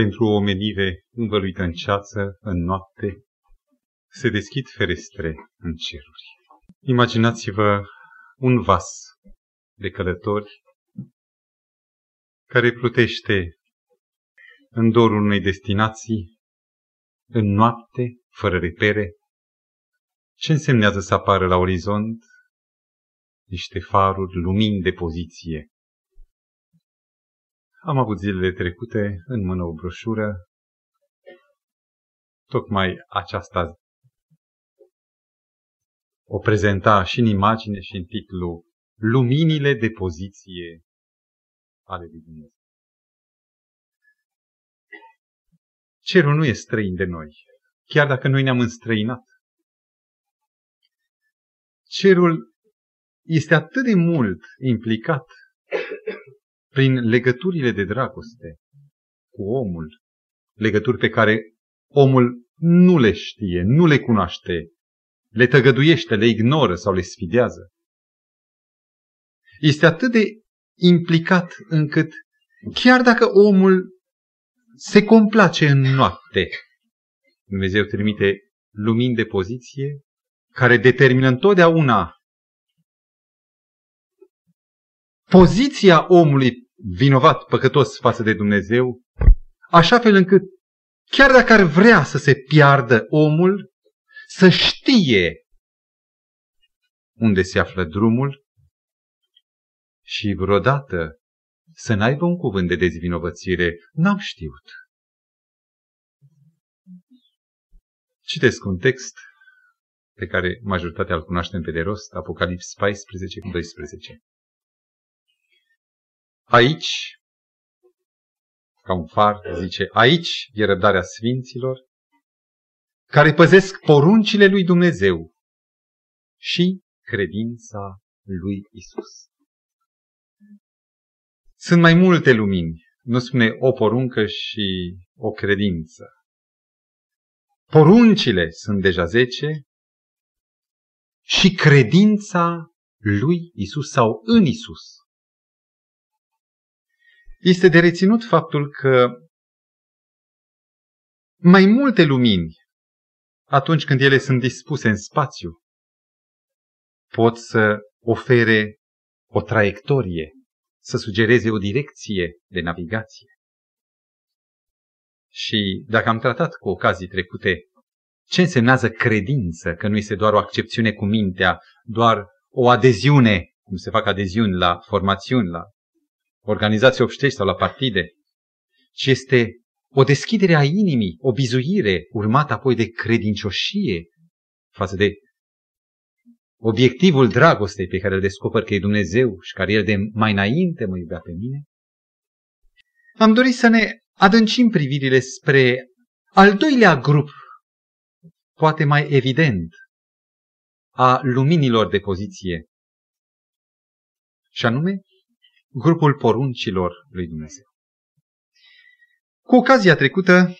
pentru o omenire învăluită în ceață, în noapte, se deschid ferestre în ceruri. Imaginați-vă un vas de călători care plutește în dorul unei destinații, în noapte, fără repere. Ce însemnează să apară la orizont niște faruri, lumini de poziție, am avut zilele trecute în mână o broșură, tocmai aceasta o prezenta și în imagine și în titlu Luminile de poziție ale lui Dumnezeu. Cerul nu e străin de noi, chiar dacă noi ne-am înstrăinat. Cerul este atât de mult implicat prin legăturile de dragoste cu omul, legături pe care omul nu le știe, nu le cunoaște, le tăgăduiește, le ignoră sau le sfidează. Este atât de implicat încât chiar dacă omul se complace în noapte, Dumnezeu trimite lumini de poziție care determină întotdeauna poziția omului vinovat, păcătos față de Dumnezeu, așa fel încât chiar dacă ar vrea să se piardă omul, să știe unde se află drumul și vreodată să n-aibă un cuvânt de dezvinovățire. N-am știut. Citesc un text pe care majoritatea îl cunoaștem pe de rost, Apocalips 14 cu 12. Aici, ca un far, zice, aici e răbdarea sfinților, care păzesc poruncile lui Dumnezeu și credința lui Isus. Sunt mai multe lumini, nu spune o poruncă și o credință. Poruncile sunt deja zece și credința lui Isus sau în Isus. Este de reținut faptul că mai multe lumini, atunci când ele sunt dispuse în spațiu, pot să ofere o traiectorie, să sugereze o direcție de navigație. Și dacă am tratat cu ocazii trecute ce însemnează credință, că nu este doar o accepțiune cu mintea, doar o adeziune, cum se fac adeziuni la formațiuni, la organizații obștești sau la partide, ci este o deschidere a inimii, o bizuire urmată apoi de credincioșie față de obiectivul dragostei pe care îl descoper că e Dumnezeu și care El de mai înainte mă iubea pe mine, am dorit să ne adâncim privirile spre al doilea grup, poate mai evident, a luminilor de poziție, și anume grupul poruncilor lui Dumnezeu. Cu ocazia trecută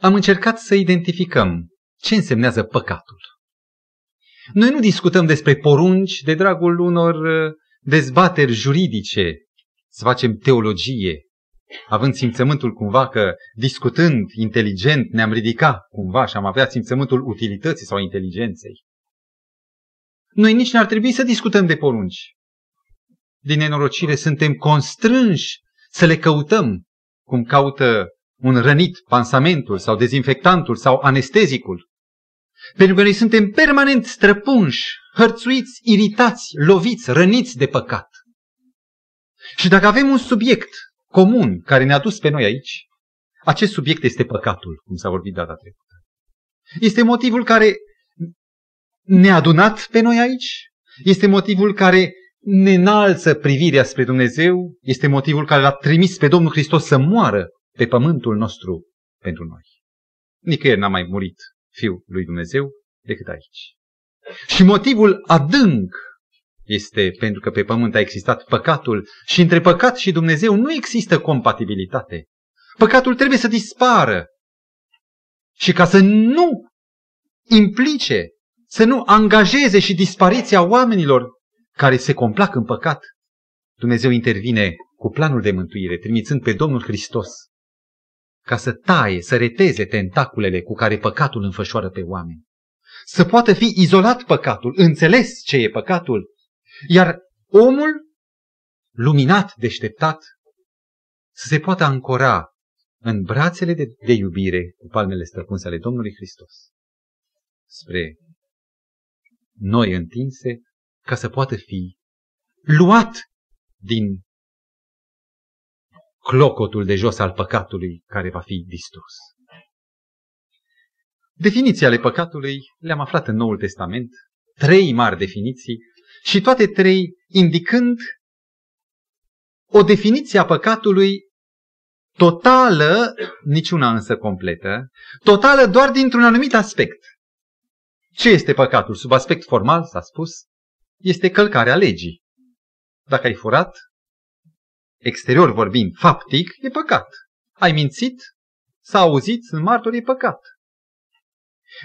am încercat să identificăm ce însemnează păcatul. Noi nu discutăm despre porunci de dragul unor uh, dezbateri juridice, să facem teologie, având simțământul cumva că discutând inteligent ne-am ridicat cumva și am avea simțământul utilității sau inteligenței. Noi nici n-ar trebui să discutăm de porunci din nenorocire suntem constrânși să le căutăm, cum caută un rănit pansamentul sau dezinfectantul sau anestezicul. Pentru că noi suntem permanent străpunși, hărțuiți, iritați, loviți, răniți de păcat. Și dacă avem un subiect comun care ne-a dus pe noi aici, acest subiect este păcatul, cum s-a vorbit data trecută. Este motivul care ne-a adunat pe noi aici, este motivul care ne înalță privirea spre Dumnezeu, este motivul care l-a trimis pe Domnul Hristos să moară pe pământul nostru pentru noi. Nicăieri n-a mai murit Fiul lui Dumnezeu decât aici. Și motivul adânc este pentru că pe pământ a existat păcatul și între păcat și Dumnezeu nu există compatibilitate. Păcatul trebuie să dispară. Și ca să nu implice, să nu angajeze și dispariția oamenilor care se complac în păcat, Dumnezeu intervine cu planul de mântuire, trimițând pe Domnul Hristos ca să taie, să reteze tentaculele cu care păcatul înfășoară pe oameni. Să poată fi izolat păcatul, înțeles ce e păcatul, iar omul, luminat, deșteptat, să se poată ancora în brațele de, de iubire cu palmele străpunse ale Domnului Hristos spre noi întinse ca să poată fi luat din clocotul de jos al păcatului care va fi distrus. Definiții ale păcatului le-am aflat în Noul Testament, trei mari definiții și toate trei indicând o definiție a păcatului totală, niciuna însă completă, totală doar dintr-un anumit aspect. Ce este păcatul? Sub aspect formal, s-a spus, este călcarea legii. Dacă ai furat, exterior vorbind, faptic, e păcat. Ai mințit, s-a auzit, sunt martori, e păcat.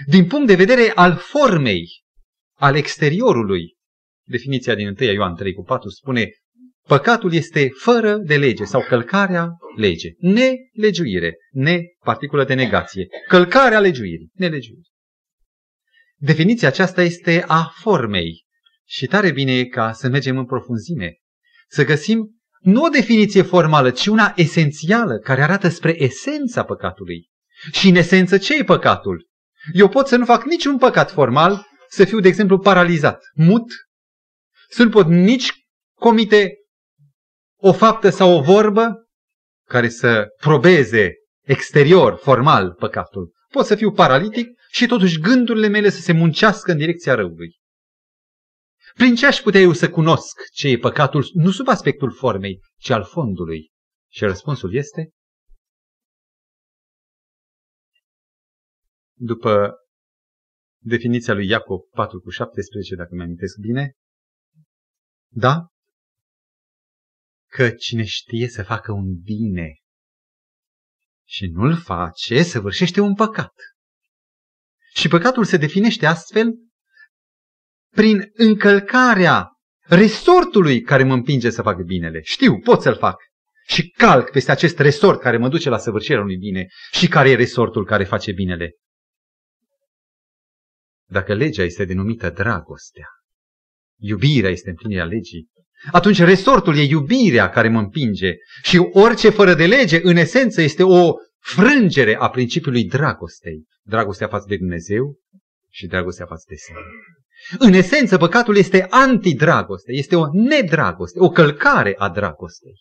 Din punct de vedere al formei, al exteriorului, definiția din 1 Ioan 3 cu 4 spune Păcatul este fără de lege sau călcarea lege. Nelegiuire. Ne, particulă de negație. Călcarea legiuirii. Nelegiuire. Definiția aceasta este a formei. Și tare bine e ca să mergem în profunzime. Să găsim nu o definiție formală, ci una esențială, care arată spre esența păcatului. Și în esență ce e păcatul? Eu pot să nu fac niciun păcat formal, să fiu, de exemplu, paralizat, mut, să nu pot nici comite o faptă sau o vorbă care să probeze exterior, formal, păcatul. Pot să fiu paralitic și totuși gândurile mele să se muncească în direcția răului. Prin ce aș putea eu să cunosc ce e păcatul, nu sub aspectul formei, ci al fondului? Și răspunsul este? După definiția lui Iacob 4 cu 17, dacă mi amintesc bine, da, că cine știe să facă un bine și nu-l face, săvârșește un păcat. Și păcatul se definește astfel prin încălcarea resortului care mă împinge să fac binele. Știu, pot să-l fac. Și calc peste acest resort care mă duce la săvârșirea unui bine și care e resortul care face binele. Dacă legea este denumită dragostea, iubirea este împlinirea legii, atunci resortul e iubirea care mă împinge și orice fără de lege, în esență, este o frângere a principiului dragostei. Dragostea față de Dumnezeu și dragostea față de sine. În esență, păcatul este antidragoste, este o nedragoste, o călcare a dragostei.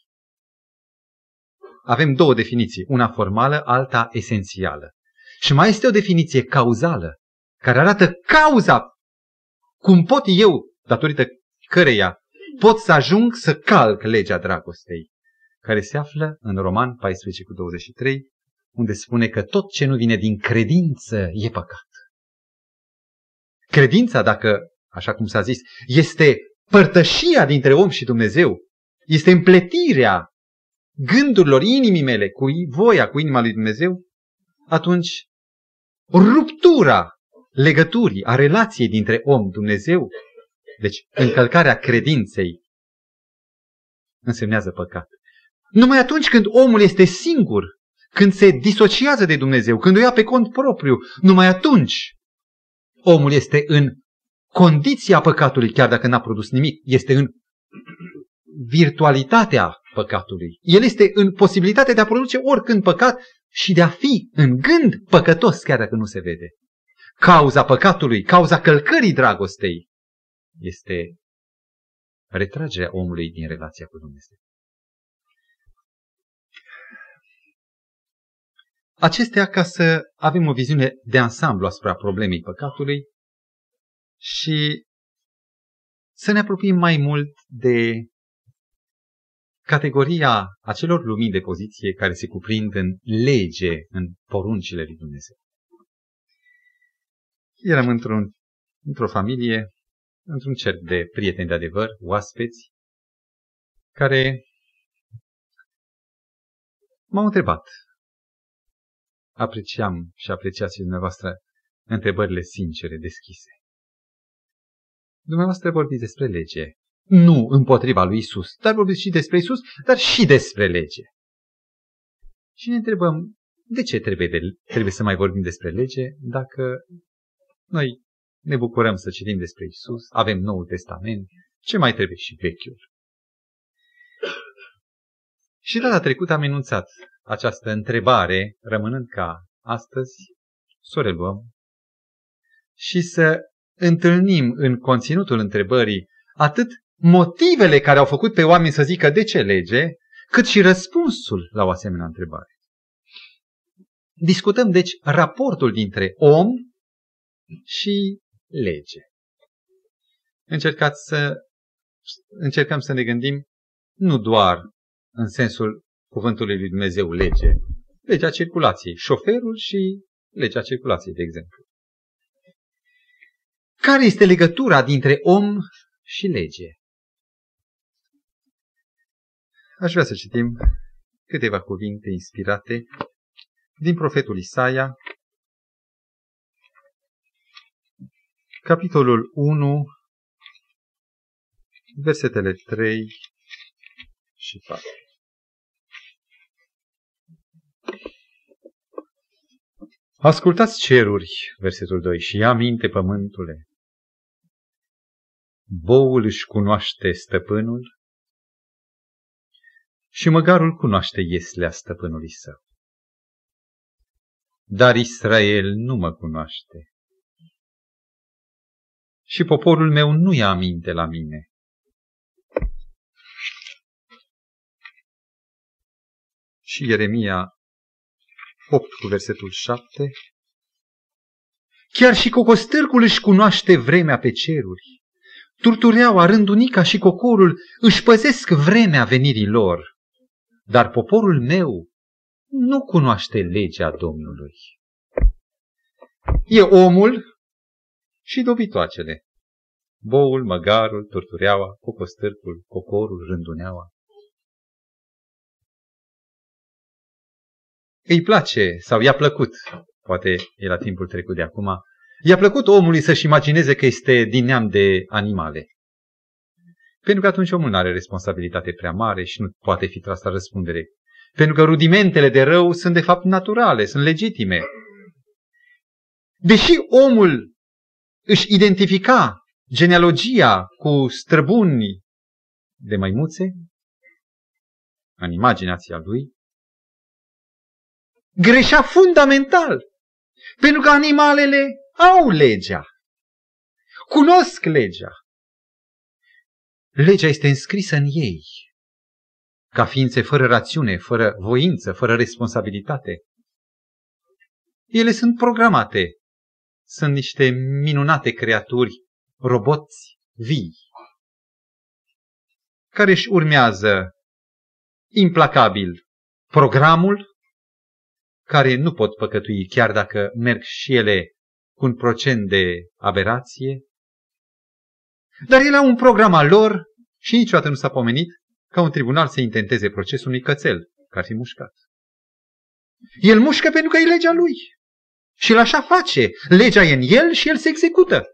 Avem două definiții, una formală, alta esențială. Și mai este o definiție cauzală, care arată cauza, cum pot eu, datorită căreia pot să ajung să calc legea dragostei, care se află în Roman 14 cu 23, unde spune că tot ce nu vine din credință e păcat. Credința, dacă, așa cum s-a zis, este părtășia dintre om și Dumnezeu, este împletirea gândurilor inimii mele cu voia, cu inima lui Dumnezeu, atunci ruptura legăturii, a relației dintre om, Dumnezeu, deci încălcarea credinței însemnează păcat. Numai atunci când omul este singur, când se disociază de Dumnezeu, când o ia pe cont propriu, numai atunci omul este în condiția păcatului, chiar dacă n-a produs nimic, este în virtualitatea păcatului. El este în posibilitatea de a produce oricând păcat și de a fi în gând păcătos, chiar dacă nu se vede. Cauza păcatului, cauza călcării dragostei, este retragerea omului din relația cu Dumnezeu. Acestea ca să avem o viziune de ansamblu asupra problemei păcatului și să ne apropiem mai mult de categoria acelor lumini de poziție care se cuprind în lege, în poruncile lui Dumnezeu. Eram într-un, într-o familie într-un cerc de prieteni de adevăr, oaspeți, care m-au întrebat. Apreciam și apreciați dumneavoastră întrebările sincere, deschise. Dumneavoastră vorbiți despre lege. nu împotriva lui Isus, dar vorbesc și despre Isus, dar și despre lege. Și ne întrebăm, de ce trebuie, de, trebuie să mai vorbim despre lege dacă noi ne bucurăm să citim despre Isus, avem Noul Testament, ce mai trebuie și Vechiul? Și data trecută am enunțat această întrebare, rămânând ca astăzi, să o reluăm și să întâlnim în conținutul întrebării atât motivele care au făcut pe oameni să zică de ce lege, cât și răspunsul la o asemenea întrebare. Discutăm, deci, raportul dintre om și lege. Încercați să, încercăm să ne gândim nu doar în sensul cuvântului lui Dumnezeu lege, legea circulației, șoferul și legea circulației, de exemplu. Care este legătura dintre om și lege? Aș vrea să citim câteva cuvinte inspirate din profetul Isaia, capitolul 1, versetele 3 și 4. Ascultați ceruri, versetul 2, și ia minte pământule. Boul își cunoaște stăpânul și măgarul cunoaște ieslea stăpânului său. Dar Israel nu mă cunoaște. Și poporul meu nu ia aminte la mine. Și Ieremia 8 cu versetul 7. Chiar și cocostârcul își cunoaște vremea pe ceruri. Turtureaua, rândunica și cocorul își păzesc vremea venirii lor. Dar poporul meu nu cunoaște legea Domnului. E omul și dobitoacele. Boul, măgarul, turtureaua, cocostârcul, cocorul, rânduneaua. Îi place sau i-a plăcut, poate e la timpul trecut de acum, i-a plăcut omului să-și imagineze că este din neam de animale. Pentru că atunci omul nu are responsabilitate prea mare și nu poate fi tras la răspundere. Pentru că rudimentele de rău sunt de fapt naturale, sunt legitime. Deși omul își identifica genealogia cu străbuni de maimuțe, în imaginația lui, greșea fundamental. Pentru că animalele au legea. Cunosc legea. Legea este înscrisă în ei, ca ființe fără rațiune, fără voință, fără responsabilitate. Ele sunt programate, sunt niște minunate creaturi, roboți vii, care își urmează implacabil programul, care nu pot păcătui chiar dacă merg și ele cu un procent de aberație, dar ele au un program al lor și niciodată nu s-a pomenit ca un tribunal să intenteze procesul unui cățel care fi mușcat. El mușcă pentru că e legea lui. Și el așa face. Legea e în el și el se execută.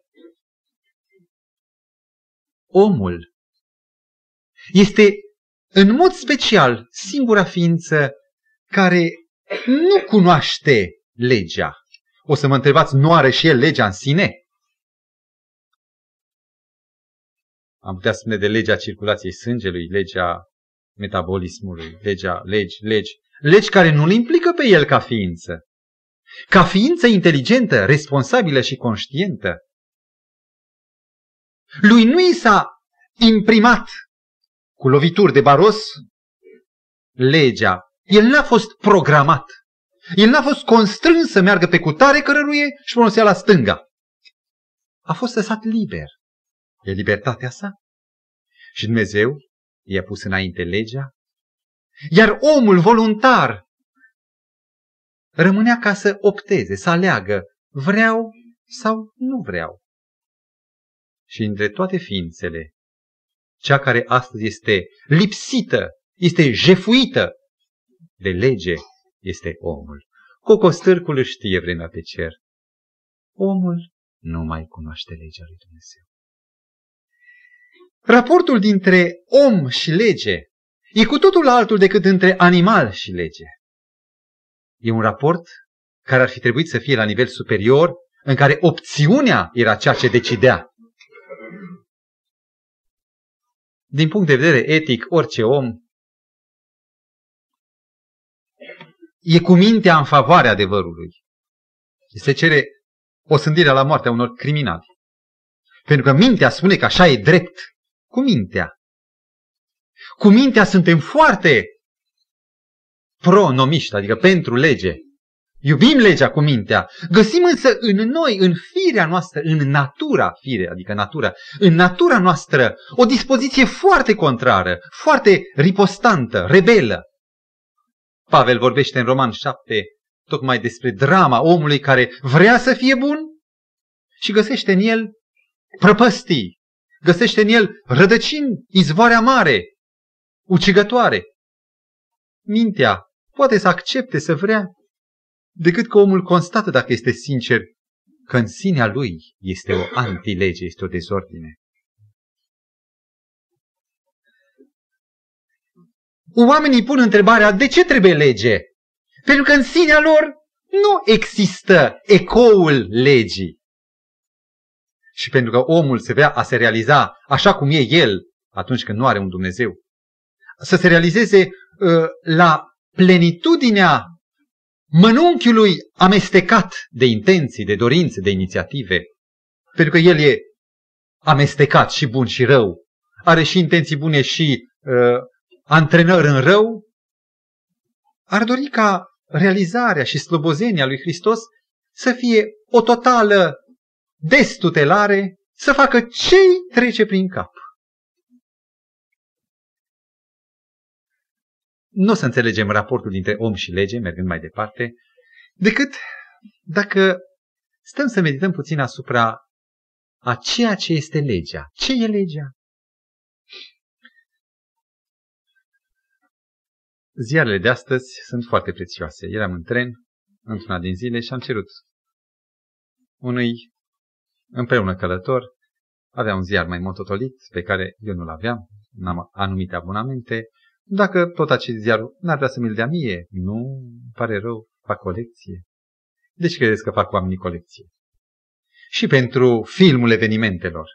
Omul este în mod special singura ființă care nu cunoaște legea. O să mă întrebați, nu are și el legea în sine? am putea spune de legea circulației sângelui, legea metabolismului, legea, legi, legi, legi care nu-l implică pe el ca ființă. Ca ființă inteligentă, responsabilă și conștientă. Lui nu i s-a imprimat cu lovituri de baros legea. El n-a fost programat. El n-a fost constrâns să meargă pe cutare cărăruie și folosea la stânga. A fost lăsat liber. E libertatea sa. Și Dumnezeu i-a pus înainte legea, iar omul voluntar rămânea ca să opteze, să aleagă, vreau sau nu vreau. Și între toate ființele, cea care astăzi este lipsită, este jefuită de lege, este omul. Cocostârcul își știe vremea pe cer. Omul nu mai cunoaște legea lui Dumnezeu. Raportul dintre om și lege e cu totul altul decât între animal și lege. E un raport care ar fi trebuit să fie la nivel superior, în care opțiunea era ceea ce decidea. Din punct de vedere etic, orice om e cu mintea în favoarea adevărului. Se cere o sândire la moartea unor criminali. Pentru că mintea spune că așa e drept. Cu mintea. Cu mintea suntem foarte pro-nomiști, adică pentru lege. Iubim legea cu mintea. Găsim însă în noi, în firea noastră, în natura fire, adică natura, în natura noastră, o dispoziție foarte contrară, foarte ripostantă, rebelă. Pavel vorbește în Roman 7 tocmai despre drama omului care vrea să fie bun și găsește în el prăpăstii, găsește în el rădăcini, izvoarea mare, ucigătoare. Mintea poate să accepte, să vrea, decât că omul constată dacă este sincer că în sinea lui este o antilege, este o dezordine. Oamenii pun întrebarea de ce trebuie lege? Pentru că în sinea lor nu există ecoul legii. Și pentru că omul se vrea a se realiza așa cum e el atunci când nu are un Dumnezeu. Să se realizeze uh, la plenitudinea mănunchiului amestecat de intenții, de dorințe, de inițiative. Pentru că el e amestecat și bun și rău. Are și intenții bune și uh, antrenări în rău. Ar dori ca realizarea și slobozenia lui Hristos să fie o totală destutelare, să facă ce trece prin cap. Nu o să înțelegem raportul dintre om și lege, mergând mai departe, decât dacă stăm să medităm puțin asupra a ceea ce este legea. Ce e legea? Ziarele de astăzi sunt foarte prețioase. Eram în tren într-una din zile și am cerut unui împreună călător, avea un ziar mai mototolit pe care eu nu-l aveam, n-am anumite abonamente. Dacă tot acest ziar n-ar vrea să mi-l dea mie, nu, îmi pare rău, fac colecție. De ce credeți că fac oamenii colecție? Și pentru filmul evenimentelor.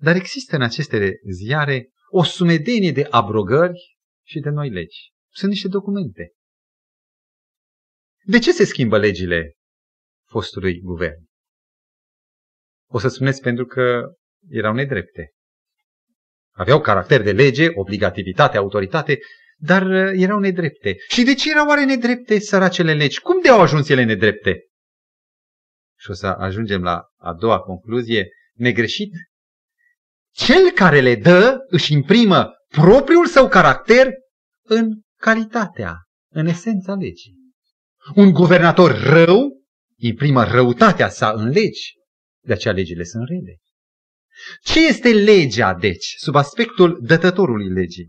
Dar există în aceste ziare o sumedenie de abrogări și de noi legi. Sunt niște documente. De ce se schimbă legile fostului guvern? O să spuneți pentru că erau nedrepte. Aveau caracter de lege, obligativitate, autoritate, dar uh, erau nedrepte. Și de ce erau oare nedrepte săracele legi? Cum de au ajuns ele nedrepte? Și o să ajungem la a doua concluzie, negreșit. Cel care le dă își imprimă propriul său caracter în calitatea, în esența legii. Un guvernator rău imprimă răutatea sa în legi, de aceea legile sunt rele. Ce este legea, deci, sub aspectul dătătorului legii?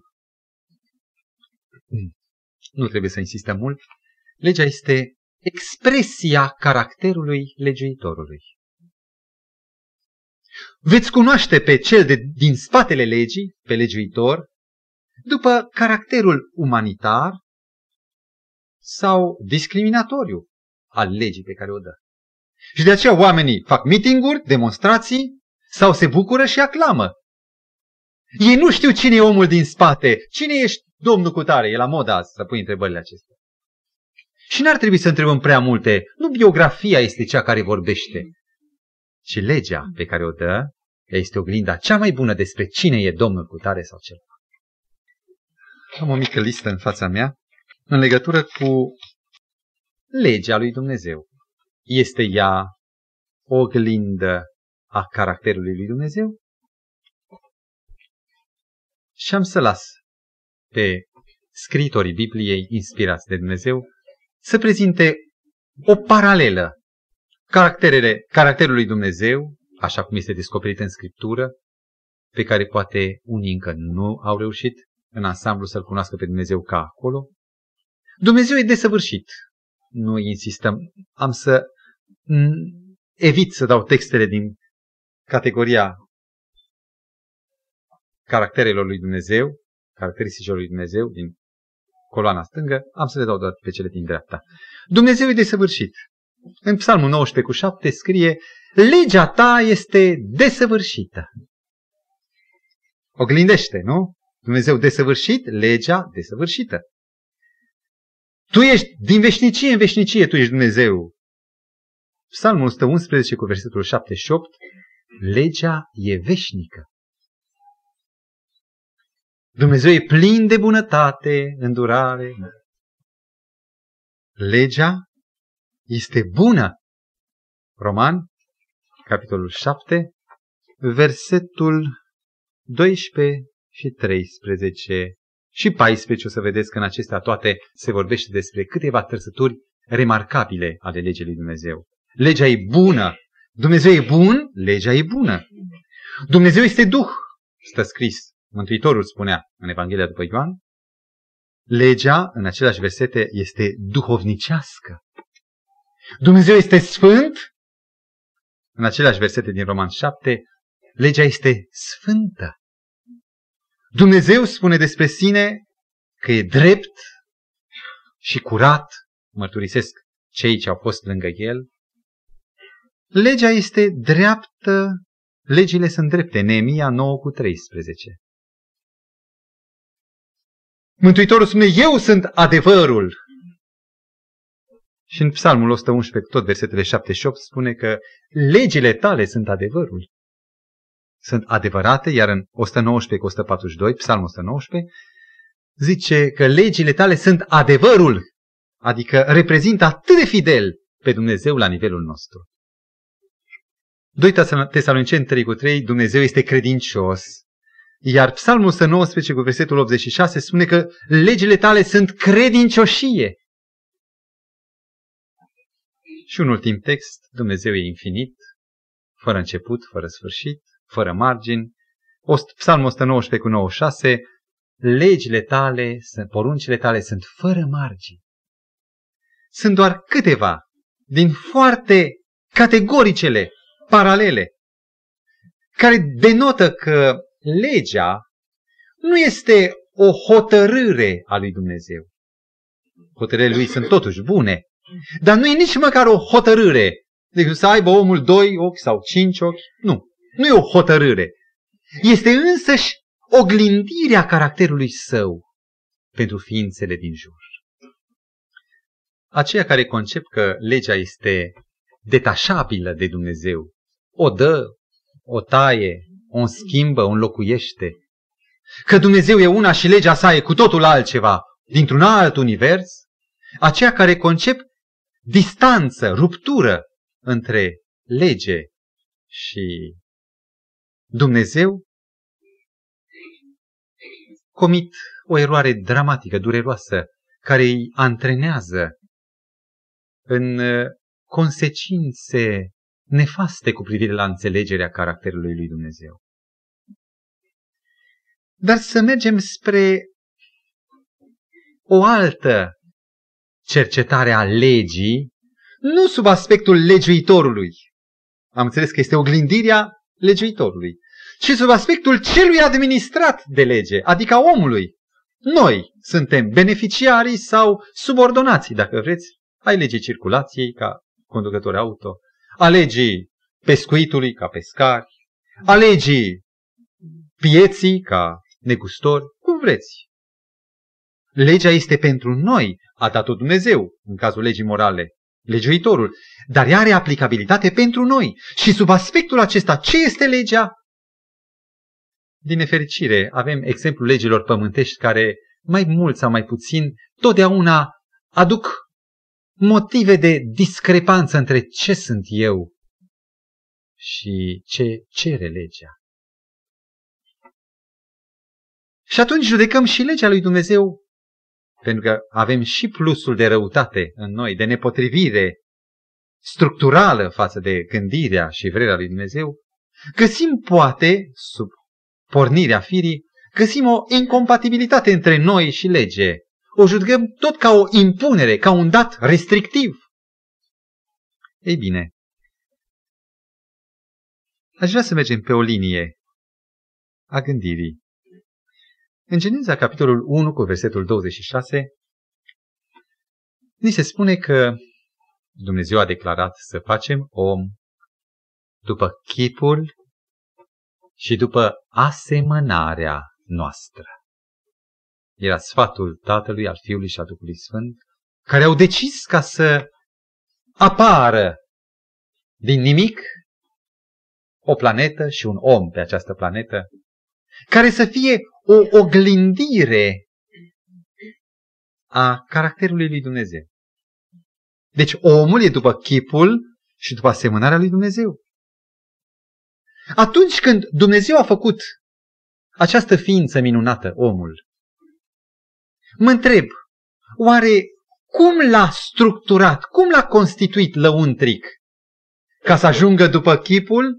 Nu trebuie să insistăm mult. Legea este expresia caracterului legiuitorului. Veți cunoaște pe cel de, din spatele legii, pe legiuitor, după caracterul umanitar sau discriminatoriu al legii pe care o dă. Și de aceea oamenii fac mitinguri, demonstrații sau se bucură și aclamă. Ei nu știu cine e omul din spate, cine ești domnul cu tare, e la modă azi să pui întrebările acestea. Și n-ar trebui să întrebăm prea multe. Nu biografia este cea care vorbește, ci legea pe care o dă este oglinda cea mai bună despre cine e domnul cu tare sau cel. Am o mică listă în fața mea în legătură cu legea lui Dumnezeu. Este ea o oglindă a caracterului lui Dumnezeu? Și am să las pe scritorii Bibliei inspirați de Dumnezeu să prezinte o paralelă caracterele, caracterului Dumnezeu, așa cum este descoperit în Scriptură, pe care poate unii încă nu au reușit în ansamblu să-L cunoască pe Dumnezeu ca acolo. Dumnezeu e desăvârșit. Nu insistăm. Am să evit să dau textele din categoria caracterelor lui Dumnezeu, caracteristicilor lui Dumnezeu din coloana stângă, am să le dau doar pe cele din dreapta. Dumnezeu e desăvârșit. În Psalmul 19 cu 7 scrie, legea ta este desăvârșită. Oglindește, nu? Dumnezeu desăvârșit, legea desăvârșită. Tu ești din veșnicie în veșnicie, tu ești Dumnezeu. Psalmul 111 cu versetul 7 și 8, legea e veșnică. Dumnezeu e plin de bunătate, îndurare. Legea este bună. Roman, capitolul 7, versetul 12 și 13 și 14 o să vedeți că în acestea toate se vorbește despre câteva trăsături remarcabile ale legii lui Dumnezeu. Legea e bună. Dumnezeu e bun, legea e bună. Dumnezeu este Duh, stă scris. Mântuitorul spunea în Evanghelia după Ioan. Legea, în aceleași versete, este duhovnicească. Dumnezeu este sfânt. În aceleași versete din Roman 7, legea este sfântă. Dumnezeu spune despre sine că e drept și curat, mărturisesc cei ce au fost lângă el. Legea este dreaptă, legile sunt drepte, Neemia 9 cu 13. Mântuitorul spune, eu sunt adevărul. Și în Psalmul 111, tot versetele 7 și 8, spune că legile tale sunt adevărul sunt adevărate, iar în 119 cu 142, Psalmul 119, zice că legile tale sunt adevărul, adică reprezintă atât de fidel pe Dumnezeu la nivelul nostru. 2 Tesaloniceni 3 cu 3, Dumnezeu este credincios. Iar Psalmul 119 cu versetul 86 spune că legile tale sunt credincioșie. Și un ultim text, Dumnezeu e infinit, fără început, fără sfârșit fără margini. Psalmul 119 cu 96, legile tale, poruncile tale sunt fără margini. Sunt doar câteva din foarte categoricele, paralele, care denotă că legea nu este o hotărâre a lui Dumnezeu. Hotărârile lui sunt totuși bune, dar nu e nici măcar o hotărâre. Deci să aibă omul doi ochi sau cinci ochi. Nu. Nu e o hotărâre. Este însăși oglindirea caracterului său pentru ființele din jur. Aceia care concep că legea este detașabilă de Dumnezeu, o dă, o taie, o schimbă, o înlocuiește, că Dumnezeu e una și legea sa e cu totul altceva, dintr-un alt univers, aceia care concep distanță, ruptură între lege și Dumnezeu comit o eroare dramatică, dureroasă, care îi antrenează în uh, consecințe nefaste cu privire la înțelegerea caracterului lui Dumnezeu. Dar să mergem spre o altă cercetare a legii, nu sub aspectul legiuitorului. Am înțeles că este oglindirea legiuitorului, ci sub aspectul celui administrat de lege, adică a omului. Noi suntem beneficiarii sau subordonații, dacă vreți, ai legii circulației ca conducători auto, a legii pescuitului ca pescari, a legii pieții ca negustori, cum vreți. Legea este pentru noi, a dat-o Dumnezeu, în cazul legii morale, legiuitorul, dar ea are aplicabilitate pentru noi. Și sub aspectul acesta, ce este legea? Din nefericire, avem exemplul legilor pământești care, mai mult sau mai puțin, totdeauna aduc motive de discrepanță între ce sunt eu și ce cere legea. Și atunci judecăm și legea lui Dumnezeu pentru că avem și plusul de răutate în noi, de nepotrivire structurală față de gândirea și vrerea lui Dumnezeu, găsim poate, sub pornirea firii, găsim o incompatibilitate între noi și lege. O judgăm tot ca o impunere, ca un dat restrictiv. Ei bine, aș vrea să mergem pe o linie a gândirii În Geneza, capitolul 1, cu versetul 26, ni se spune că Dumnezeu a declarat să facem om după chipul și după asemănarea noastră. Era sfatul Tatălui, al Fiului și al Duhului Sfânt, care au decis ca să apară din nimic o planetă și un om pe această planetă, care să fie o oglindire a caracterului lui Dumnezeu. Deci omul e după chipul și după asemănarea lui Dumnezeu. Atunci când Dumnezeu a făcut această ființă minunată, omul, mă întreb, oare cum l-a structurat, cum l-a constituit lăuntric ca să ajungă după chipul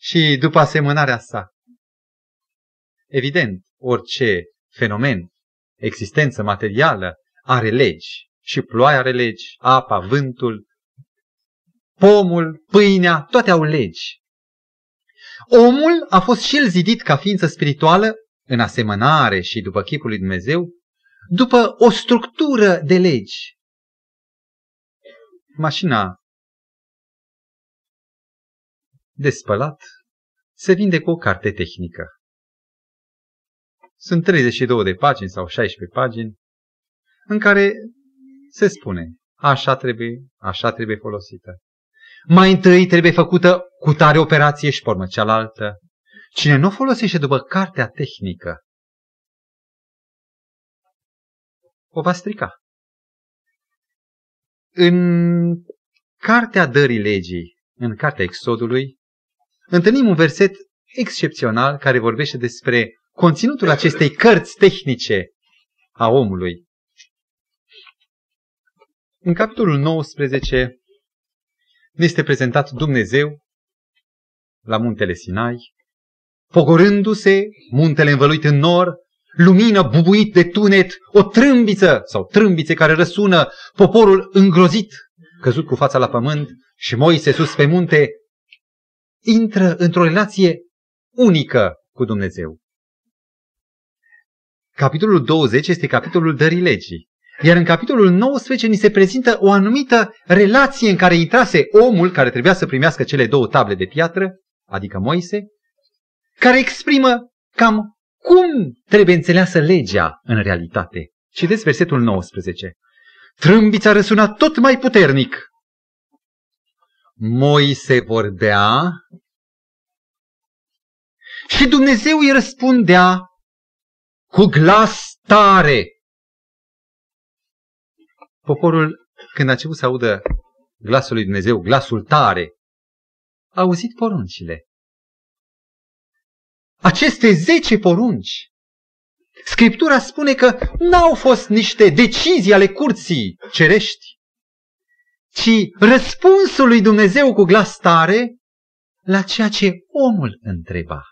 și după asemănarea sa? Evident, orice fenomen, existență materială, are legi. Și ploaia are legi, apa, vântul, pomul, pâinea, toate au legi. Omul a fost și el zidit ca ființă spirituală, în asemănare și după chipul lui Dumnezeu, după o structură de legi. Mașina de spălat se vinde cu o carte tehnică. Sunt 32 de pagini sau 16 pagini în care se spune așa trebuie, așa trebuie folosită. Mai întâi trebuie făcută cu tare operație și pe cealaltă. Cine nu folosește după cartea tehnică, o va strica. În cartea dării legii, în cartea Exodului, întâlnim un verset excepțional care vorbește despre conținutul acestei cărți tehnice a omului. În capitolul 19 ne este prezentat Dumnezeu la muntele Sinai, pogorându-se, muntele învăluit în nor, lumină bubuit de tunet, o trâmbiță sau trâmbițe care răsună, poporul îngrozit, căzut cu fața la pământ și Moise sus pe munte, intră într-o relație unică cu Dumnezeu. Capitolul 20 este capitolul dării legii. Iar în capitolul 19 ni se prezintă o anumită relație în care intrase omul care trebuia să primească cele două table de piatră, adică Moise, care exprimă cam cum trebuie înțeleasă legea în realitate. Citeți versetul 19. Trâmbița răsuna tot mai puternic. Moise vorbea și Dumnezeu îi răspundea cu glas tare. Poporul, când a început să audă glasul lui Dumnezeu, glasul tare, a auzit poruncile. Aceste zece porunci, Scriptura spune că n-au fost niște decizii ale curții cerești, ci răspunsul lui Dumnezeu cu glas tare la ceea ce omul întreba.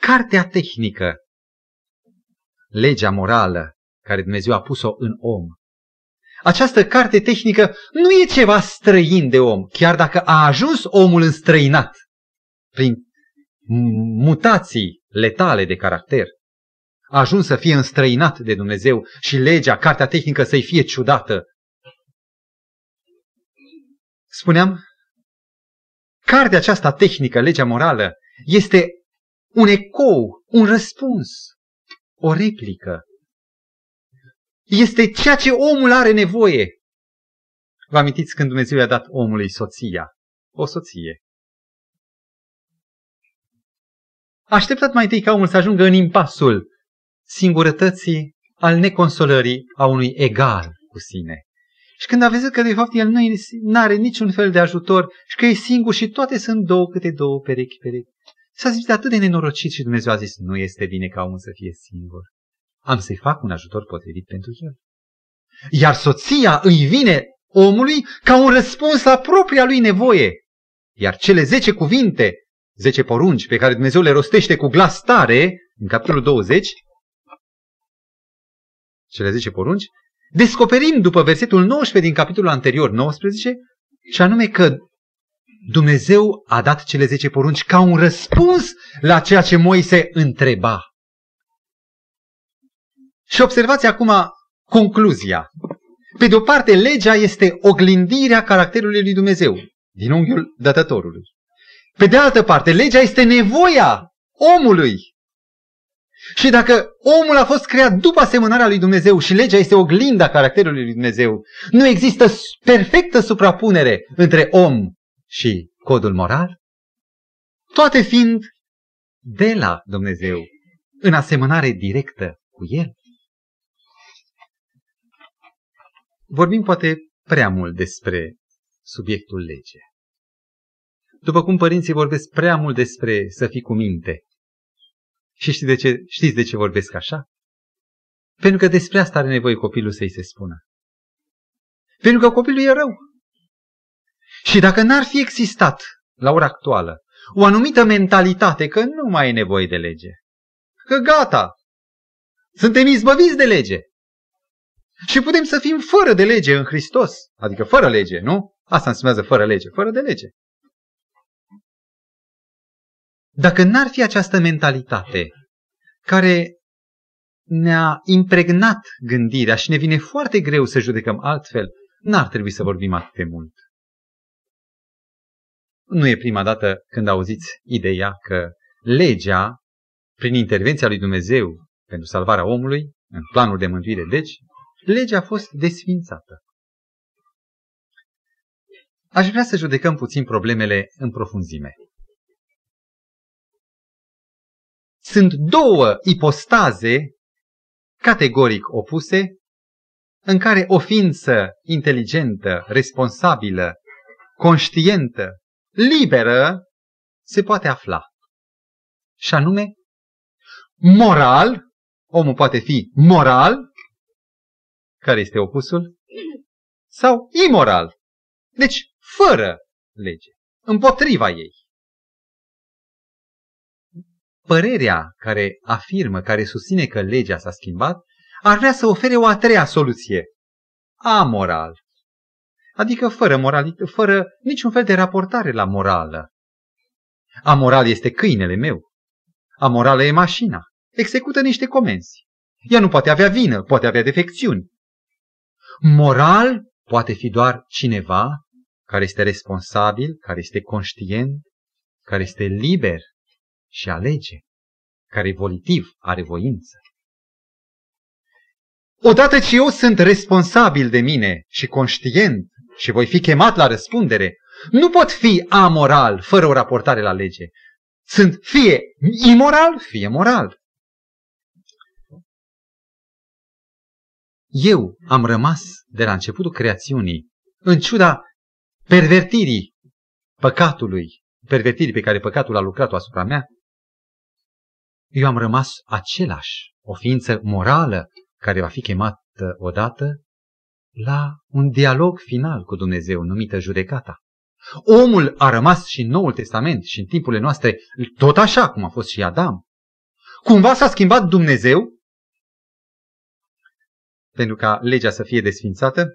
Cartea tehnică, legea morală care Dumnezeu a pus-o în om. Această carte tehnică nu e ceva străin de om, chiar dacă a ajuns omul înstrăinat prin mutații letale de caracter. A ajuns să fie înstrăinat de Dumnezeu și legea, cartea tehnică să-i fie ciudată. Spuneam, cartea aceasta tehnică, legea morală, este un ecou, un răspuns, o replică. Este ceea ce omul are nevoie. Vă amintiți când Dumnezeu i-a dat omului soția? O soție. Așteptat mai întâi ca omul să ajungă în impasul singurătății, al neconsolării a unui egal cu sine. Și când a văzut că de fapt el nu are niciun fel de ajutor și că e singur și toate sunt două câte două perechi perechi, S-a zis atât de nenorocit și Dumnezeu a zis, nu este bine ca omul să fie singur. Am să-i fac un ajutor potrivit pentru el. Iar soția îi vine omului ca un răspuns la propria lui nevoie. Iar cele zece cuvinte, zece porunci pe care Dumnezeu le rostește cu glas tare, în capitolul 20, cele zece porunci, descoperim după versetul 19 din capitolul anterior, 19, și anume că Dumnezeu a dat cele zece porunci ca un răspuns la ceea ce Moise întreba. Și observați acum concluzia. Pe de o parte, legea este oglindirea caracterului lui Dumnezeu, din unghiul dătătorului. Pe de altă parte, legea este nevoia omului. Și dacă omul a fost creat după asemănarea lui Dumnezeu și legea este oglinda caracterului lui Dumnezeu, nu există perfectă suprapunere între om și codul moral, toate fiind de la Dumnezeu, în asemănare directă cu El. Vorbim poate prea mult despre subiectul lege. După cum părinții vorbesc prea mult despre să fii cu minte. Și știți de ce, știți de ce vorbesc așa? Pentru că despre asta are nevoie copilul să-i se spună. Pentru că copilul e rău. Și dacă n-ar fi existat la ora actuală o anumită mentalitate că nu mai e nevoie de lege, că gata, suntem izbăviți de lege, și putem să fim fără de lege în Hristos. Adică fără lege, nu? Asta înseamnă fără lege, fără de lege. Dacă n-ar fi această mentalitate care ne-a impregnat gândirea și ne vine foarte greu să judecăm altfel, n-ar trebui să vorbim atât de mult. Nu e prima dată când auziți ideea că legea, prin intervenția lui Dumnezeu pentru salvarea omului, în planul de mântuire, deci, legea a fost desfințată. Aș vrea să judecăm puțin problemele în profunzime. Sunt două ipostaze categoric opuse în care o ființă inteligentă, responsabilă, conștientă, liberă se poate afla. Și anume, moral, omul poate fi moral care este opusul? Sau imoral. Deci, fără lege, împotriva ei. Părerea care afirmă, care susține că legea s-a schimbat, ar vrea să ofere o a treia soluție. Amoral. Adică fără, moralitate, fără niciun fel de raportare la morală. Amoral este câinele meu. Amorală e mașina. Execută niște comenzi. Ea nu poate avea vină, poate avea defecțiuni. Moral poate fi doar cineva care este responsabil, care este conștient, care este liber și alege, care e volitiv, are voință. Odată ce eu sunt responsabil de mine și conștient și voi fi chemat la răspundere, nu pot fi amoral fără o raportare la lege. Sunt fie imoral, fie moral. Eu am rămas de la începutul creațiunii, în ciuda pervertirii păcatului, pervertirii pe care păcatul a lucrat-o asupra mea, eu am rămas același, o ființă morală care va fi chemată odată la un dialog final cu Dumnezeu numită judecata. Omul a rămas și în Noul Testament și în timpurile noastre tot așa cum a fost și Adam. Cumva s-a schimbat Dumnezeu pentru ca legea să fie desfințată,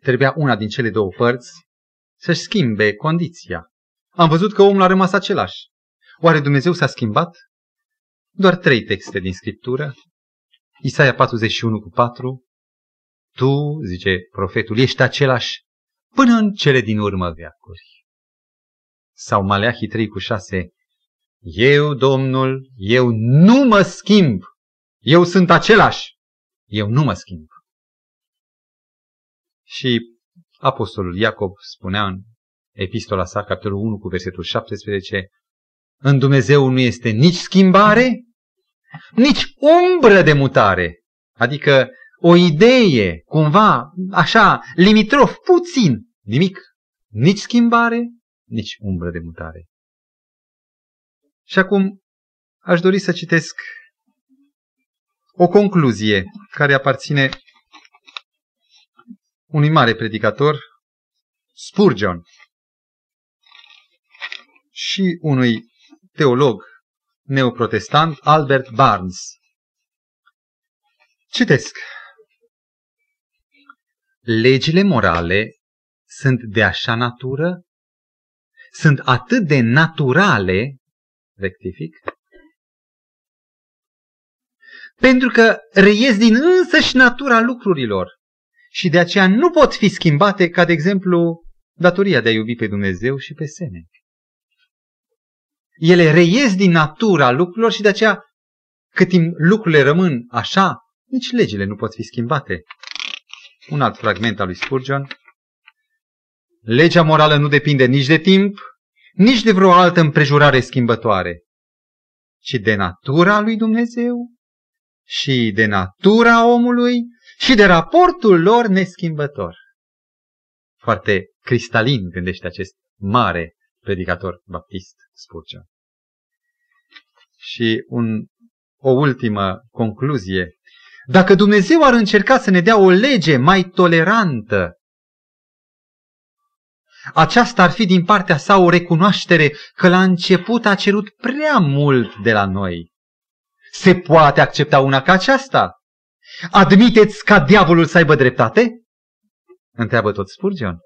trebuia una din cele două părți să-și schimbe condiția. Am văzut că omul a rămas același. Oare Dumnezeu s-a schimbat? Doar trei texte din Scriptură. Isaia 41 cu 4. Tu, zice profetul, ești același până în cele din urmă veacuri. Sau Maleahii 3 cu 6. Eu, Domnul, eu nu mă schimb. Eu sunt același. Eu nu mă schimb. Și apostolul Iacob spunea în epistola sa, capitolul 1 cu versetul 17, în Dumnezeu nu este nici schimbare, nici umbră de mutare. Adică o idee, cumva, așa, limitrof, puțin, nimic. Nici schimbare, nici umbră de mutare. Și acum aș dori să citesc o concluzie care aparține unui mare predicator, Spurgeon, și unui teolog neoprotestant, Albert Barnes. Citesc. Legile morale sunt de așa natură sunt atât de naturale, rectific, pentru că reiesc din însăși natura lucrurilor și de aceea nu pot fi schimbate ca, de exemplu, datoria de a iubi pe Dumnezeu și pe semeni. Ele reiesc din natura lucrurilor și de aceea, cât timp lucrurile rămân așa, nici legile nu pot fi schimbate. Un alt fragment al lui Spurgeon. Legea morală nu depinde nici de timp, nici de vreo altă împrejurare schimbătoare, ci de natura lui Dumnezeu și de natura omului și de raportul lor neschimbător. Foarte cristalin gândește acest mare predicator baptist Spurgeon. Și un, o ultimă concluzie. Dacă Dumnezeu ar încerca să ne dea o lege mai tolerantă, aceasta ar fi din partea sa o recunoaștere că la început a cerut prea mult de la noi. Se poate accepta una ca aceasta? Admiteți ca diavolul să aibă dreptate? Întreabă tot Spurgeon.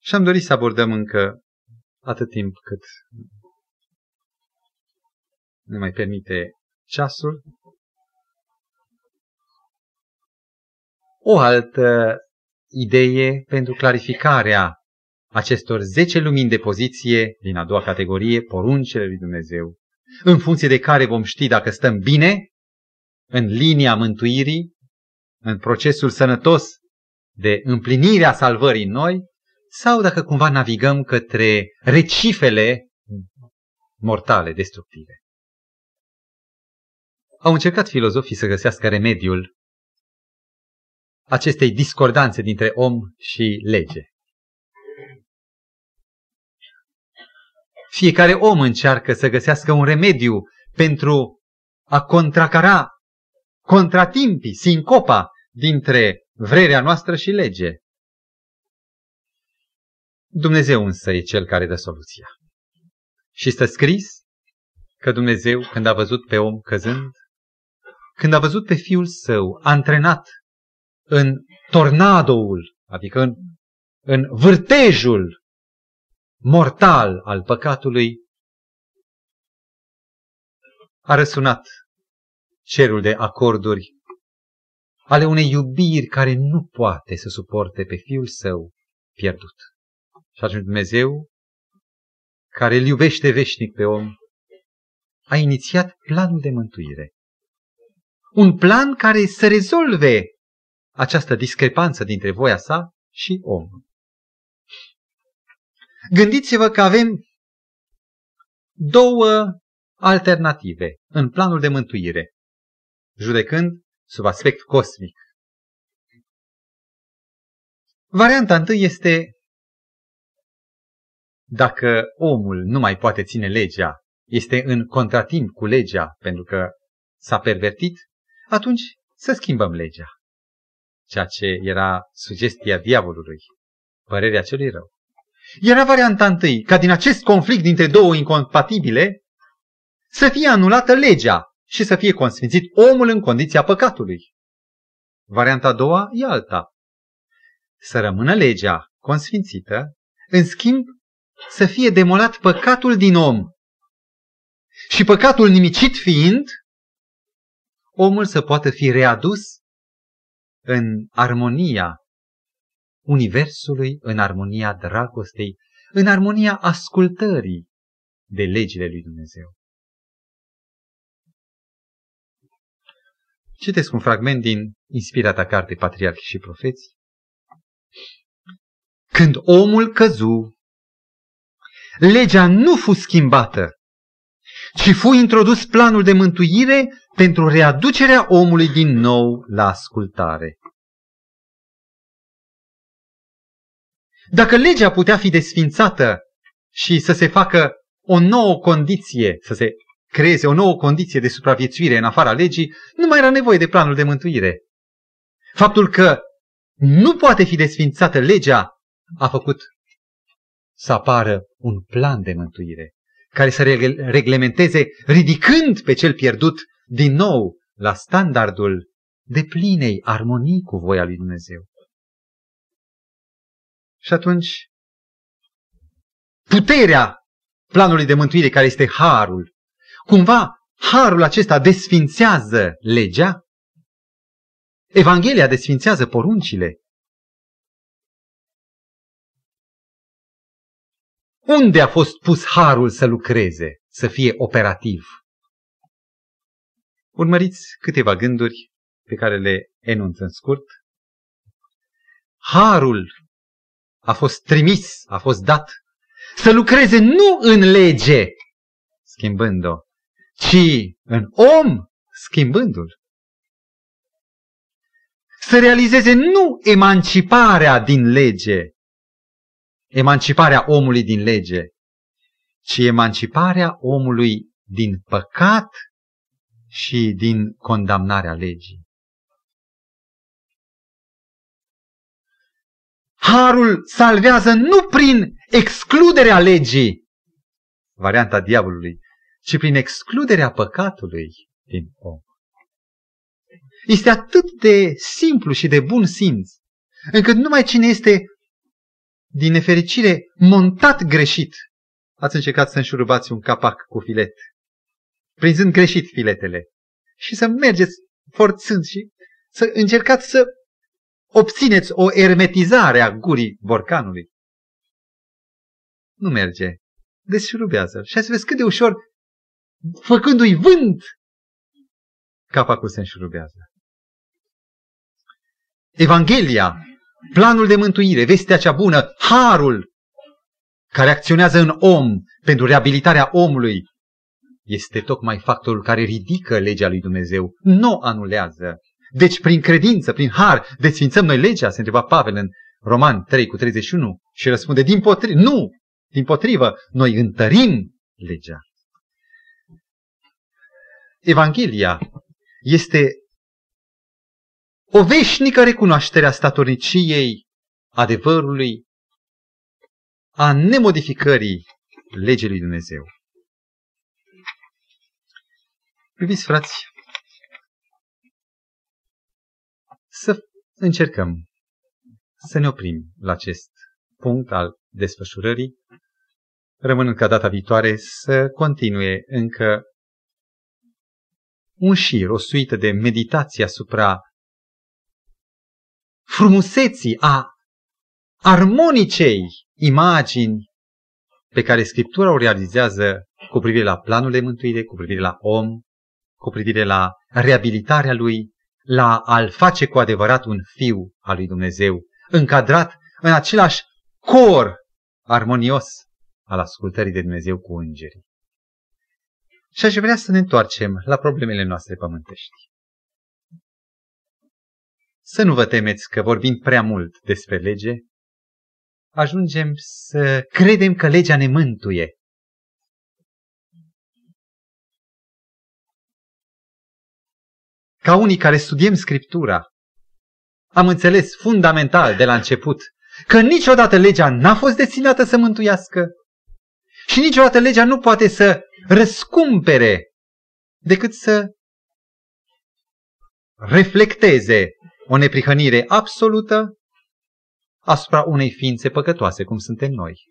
Și am dorit să abordăm încă atât timp cât ne mai permite ceasul. O altă idee pentru clarificarea acestor 10 lumini de poziție din a doua categorie, poruncele lui Dumnezeu, în funcție de care vom ști dacă stăm bine în linia mântuirii, în procesul sănătos de împlinire a salvării în noi, sau dacă cumva navigăm către recifele mortale, destructive. Au încercat filozofii să găsească remediul acestei discordanțe dintre om și lege. Fiecare om încearcă să găsească un remediu pentru a contracara contratimpii, sincopa dintre vrerea noastră și lege. Dumnezeu însă e cel care dă soluția. Și stă scris că Dumnezeu, când a văzut pe om căzând, când a văzut pe fiul său antrenat în tornadoul, adică în, în vârtejul mortal al păcatului, a răsunat cerul de acorduri ale unei iubiri care nu poate să suporte pe fiul său pierdut. Și atunci Dumnezeu, care îl iubește veșnic pe om, a inițiat planul de mântuire. Un plan care să rezolve această discrepanță dintre voia sa și om. Gândiți-vă că avem două alternative în planul de mântuire, judecând sub aspect cosmic. Varianta întâi este dacă omul nu mai poate ține legea, este în contratimp cu legea pentru că s-a pervertit, atunci să schimbăm legea. Ceea ce era sugestia diavolului, părerea celui rău. Era varianta întâi, ca din acest conflict dintre două incompatibile, să fie anulată legea și să fie consfințit omul în condiția păcatului. Varianta a doua e alta. Să rămână legea consfințită, în schimb să fie demolat păcatul din om. Și păcatul nimicit fiind, omul să poată fi readus în armonia Universului, în armonia dragostei, în armonia ascultării de legile lui Dumnezeu. Citesc un fragment din inspirata carte Patriarhi și Profeți. Când omul căzu, legea nu fu schimbată, ci fu introdus planul de mântuire pentru readucerea omului din nou la ascultare. Dacă legea putea fi desfințată și să se facă o nouă condiție, să se creeze o nouă condiție de supraviețuire în afara legii, nu mai era nevoie de planul de mântuire. Faptul că nu poate fi desfințată legea a făcut să apară un plan de mântuire care să reglementeze, ridicând pe cel pierdut din nou la standardul de plinei armonii cu voia lui Dumnezeu. Și atunci puterea planului de mântuire care este harul. Cumva harul acesta desfințează legea? Evanghelia desfințează poruncile? Unde a fost pus harul să lucreze, să fie operativ? Urmăriți câteva gânduri pe care le enunț în scurt. Harul a fost trimis, a fost dat să lucreze nu în lege, schimbând-o, ci în om, schimbându-l. Să realizeze nu emanciparea din lege, emanciparea omului din lege, ci emanciparea omului din păcat și din condamnarea legii. Harul salvează nu prin excluderea legii, varianta diavolului, ci prin excluderea păcatului din om. Este atât de simplu și de bun simț, încât numai cine este, din nefericire, montat greșit, ați încercat să înșurubați un capac cu filet, prinzând greșit filetele, și să mergeți forțând și să încercați să obțineți o ermetizare a gurii borcanului. Nu merge. Desșurubează. Și să vezi cât de ușor, făcându-i vânt, capacul se înșurubează. Evanghelia, planul de mântuire, vestea cea bună, harul care acționează în om pentru reabilitarea omului, este tocmai factorul care ridică legea lui Dumnezeu, nu anulează. Deci, prin credință, prin har, desfințăm noi legea, se întreba Pavel în Roman 3 cu 31 și răspunde, din potrivă, nu, din potrivă, noi întărim legea. Evanghelia este o veșnică recunoaștere a statorniciei adevărului, a nemodificării legii lui Dumnezeu. Priviți, frați, să încercăm să ne oprim la acest punct al desfășurării, rămânând ca data viitoare să continue încă un șir, o suită de meditație asupra frumuseții, a armonicei imagini pe care Scriptura o realizează cu privire la planul de mântuire, cu privire la om, cu privire la reabilitarea lui, la a-l face cu adevărat un fiu al lui Dumnezeu, încadrat în același cor armonios al ascultării de Dumnezeu cu îngerii. Și aș vrea să ne întoarcem la problemele noastre pământești. Să nu vă temeți că vorbind prea mult despre lege, ajungem să credem că legea ne mântuie. Ca unii care studiem Scriptura, am înțeles fundamental de la început că niciodată legea n-a fost destinată să mântuiască și niciodată legea nu poate să răscumpere decât să reflecteze o neprihănire absolută asupra unei ființe păcătoase, cum suntem noi.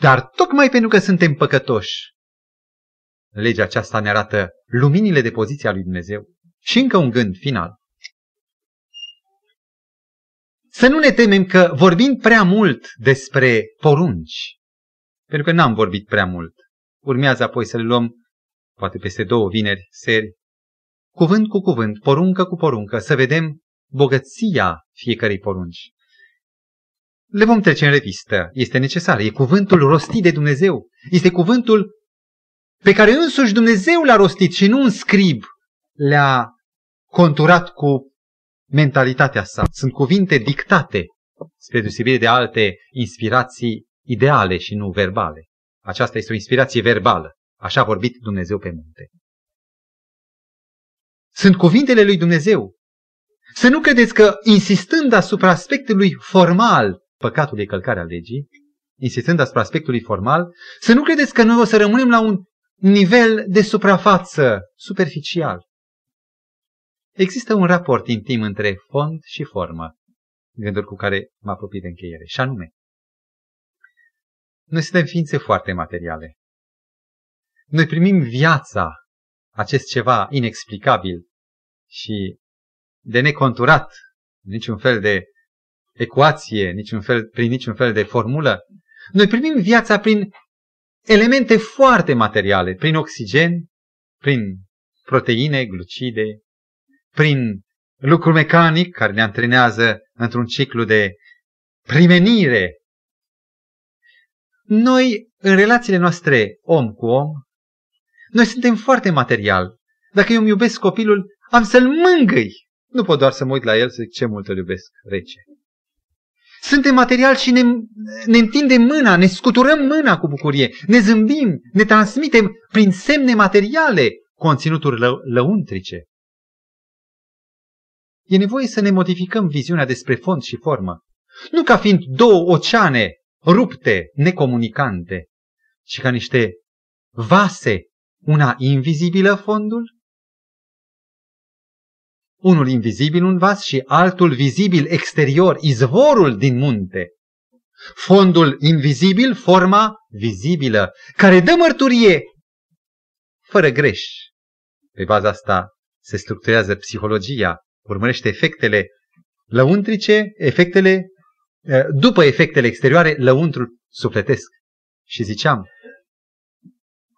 Dar tocmai pentru că suntem păcătoși, legea aceasta ne arată luminile de poziția lui Dumnezeu. Și încă un gând final. Să nu ne temem că vorbind prea mult despre porunci, pentru că n-am vorbit prea mult, urmează apoi să le luăm, poate peste două vineri, seri, cuvânt cu cuvânt, poruncă cu poruncă, să vedem bogăția fiecarei porunci. Le vom trece în revistă. Este necesar. E cuvântul rostit de Dumnezeu. Este cuvântul pe care însuși Dumnezeu l-a rostit și nu un scrib le-a conturat cu mentalitatea sa. Sunt cuvinte dictate, spre deosebire de alte inspirații ideale și nu verbale. Aceasta este o inspirație verbală. Așa a vorbit Dumnezeu pe munte. Sunt cuvintele lui Dumnezeu. Să nu credeți că, insistând asupra aspectului formal, păcatul de călcare a legii, insistând asupra aspectului formal, să nu credeți că noi o să rămânem la un nivel de suprafață superficial. Există un raport intim între fond și formă, gânduri cu care mă apropii de încheiere, și anume, Noi suntem ființe foarte materiale. Noi primim viața, acest ceva inexplicabil și de neconturat, niciun fel de ecuație, niciun fel, prin niciun fel de formulă. Noi primim viața prin elemente foarte materiale, prin oxigen, prin proteine, glucide, prin lucru mecanic care ne antrenează într-un ciclu de primenire. Noi, în relațiile noastre om cu om, noi suntem foarte material. Dacă eu îmi iubesc copilul, am să-l mângâi. Nu pot doar să mă uit la el să zic ce mult îl iubesc, rece. Suntem material și ne, ne întindem mâna, ne scuturăm mâna cu bucurie, ne zâmbim, ne transmitem prin semne materiale conținuturi lă, lăuntrice. E nevoie să ne modificăm viziunea despre fond și formă. Nu ca fiind două oceane rupte, necomunicante, ci ca niște vase, una invizibilă fondul, unul invizibil un vas și altul vizibil exterior, izvorul din munte. Fondul invizibil, forma vizibilă, care dă mărturie fără greș. Pe baza asta se structurează psihologia, urmărește efectele lăuntrice, efectele, eh, după efectele exterioare, lăuntrul sufletesc. Și ziceam,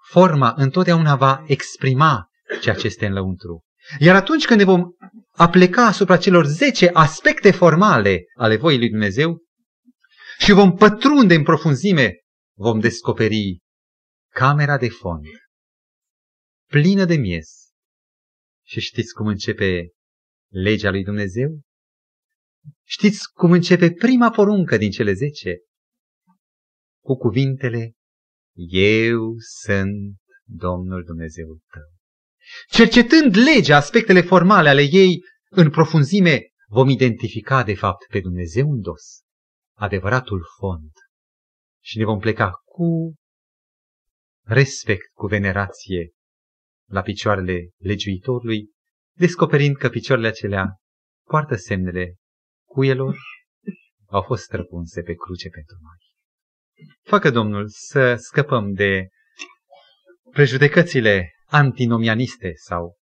forma întotdeauna va exprima ceea ce este în lăuntru. Iar atunci când ne vom apleca asupra celor zece aspecte formale ale voii lui Dumnezeu și vom pătrunde în profunzime, vom descoperi camera de fond, plină de miez. Și știți cum începe legea lui Dumnezeu? Știți cum începe prima poruncă din cele zece? Cu cuvintele, Eu sunt Domnul Dumnezeu tău. Cercetând legea, aspectele formale ale ei în profunzime, vom identifica de fapt pe Dumnezeu în dos, adevăratul fond. Și ne vom pleca cu respect, cu venerație la picioarele legiuitorului, descoperind că picioarele acelea poartă semnele cuielor, au fost străpunse pe cruce pentru noi. Facă Domnul să scăpăm de prejudecățile antinomianiste sau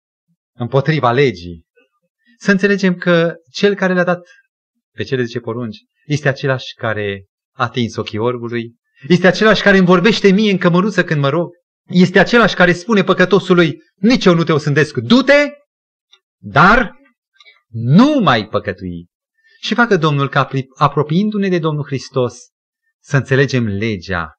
împotriva legii. Să înțelegem că cel care le-a dat pe cele zice porunci este același care a atins ochii orbului, este același care îmi vorbește mie în cămăruță când mă rog, este același care spune păcătosului, nici eu nu te osândesc, du-te, dar nu mai păcătui. Și facă Domnul ca apropiindu-ne de Domnul Hristos să înțelegem legea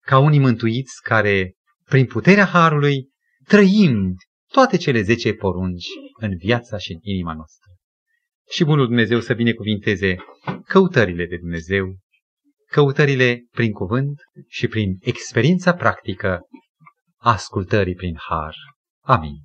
ca unii mântuiți care prin puterea Harului, trăim toate cele zece porunci în viața și în inima noastră. Și Bunul Dumnezeu să binecuvinteze căutările de Dumnezeu, căutările prin cuvânt și prin experiența practică ascultării prin har. Amin.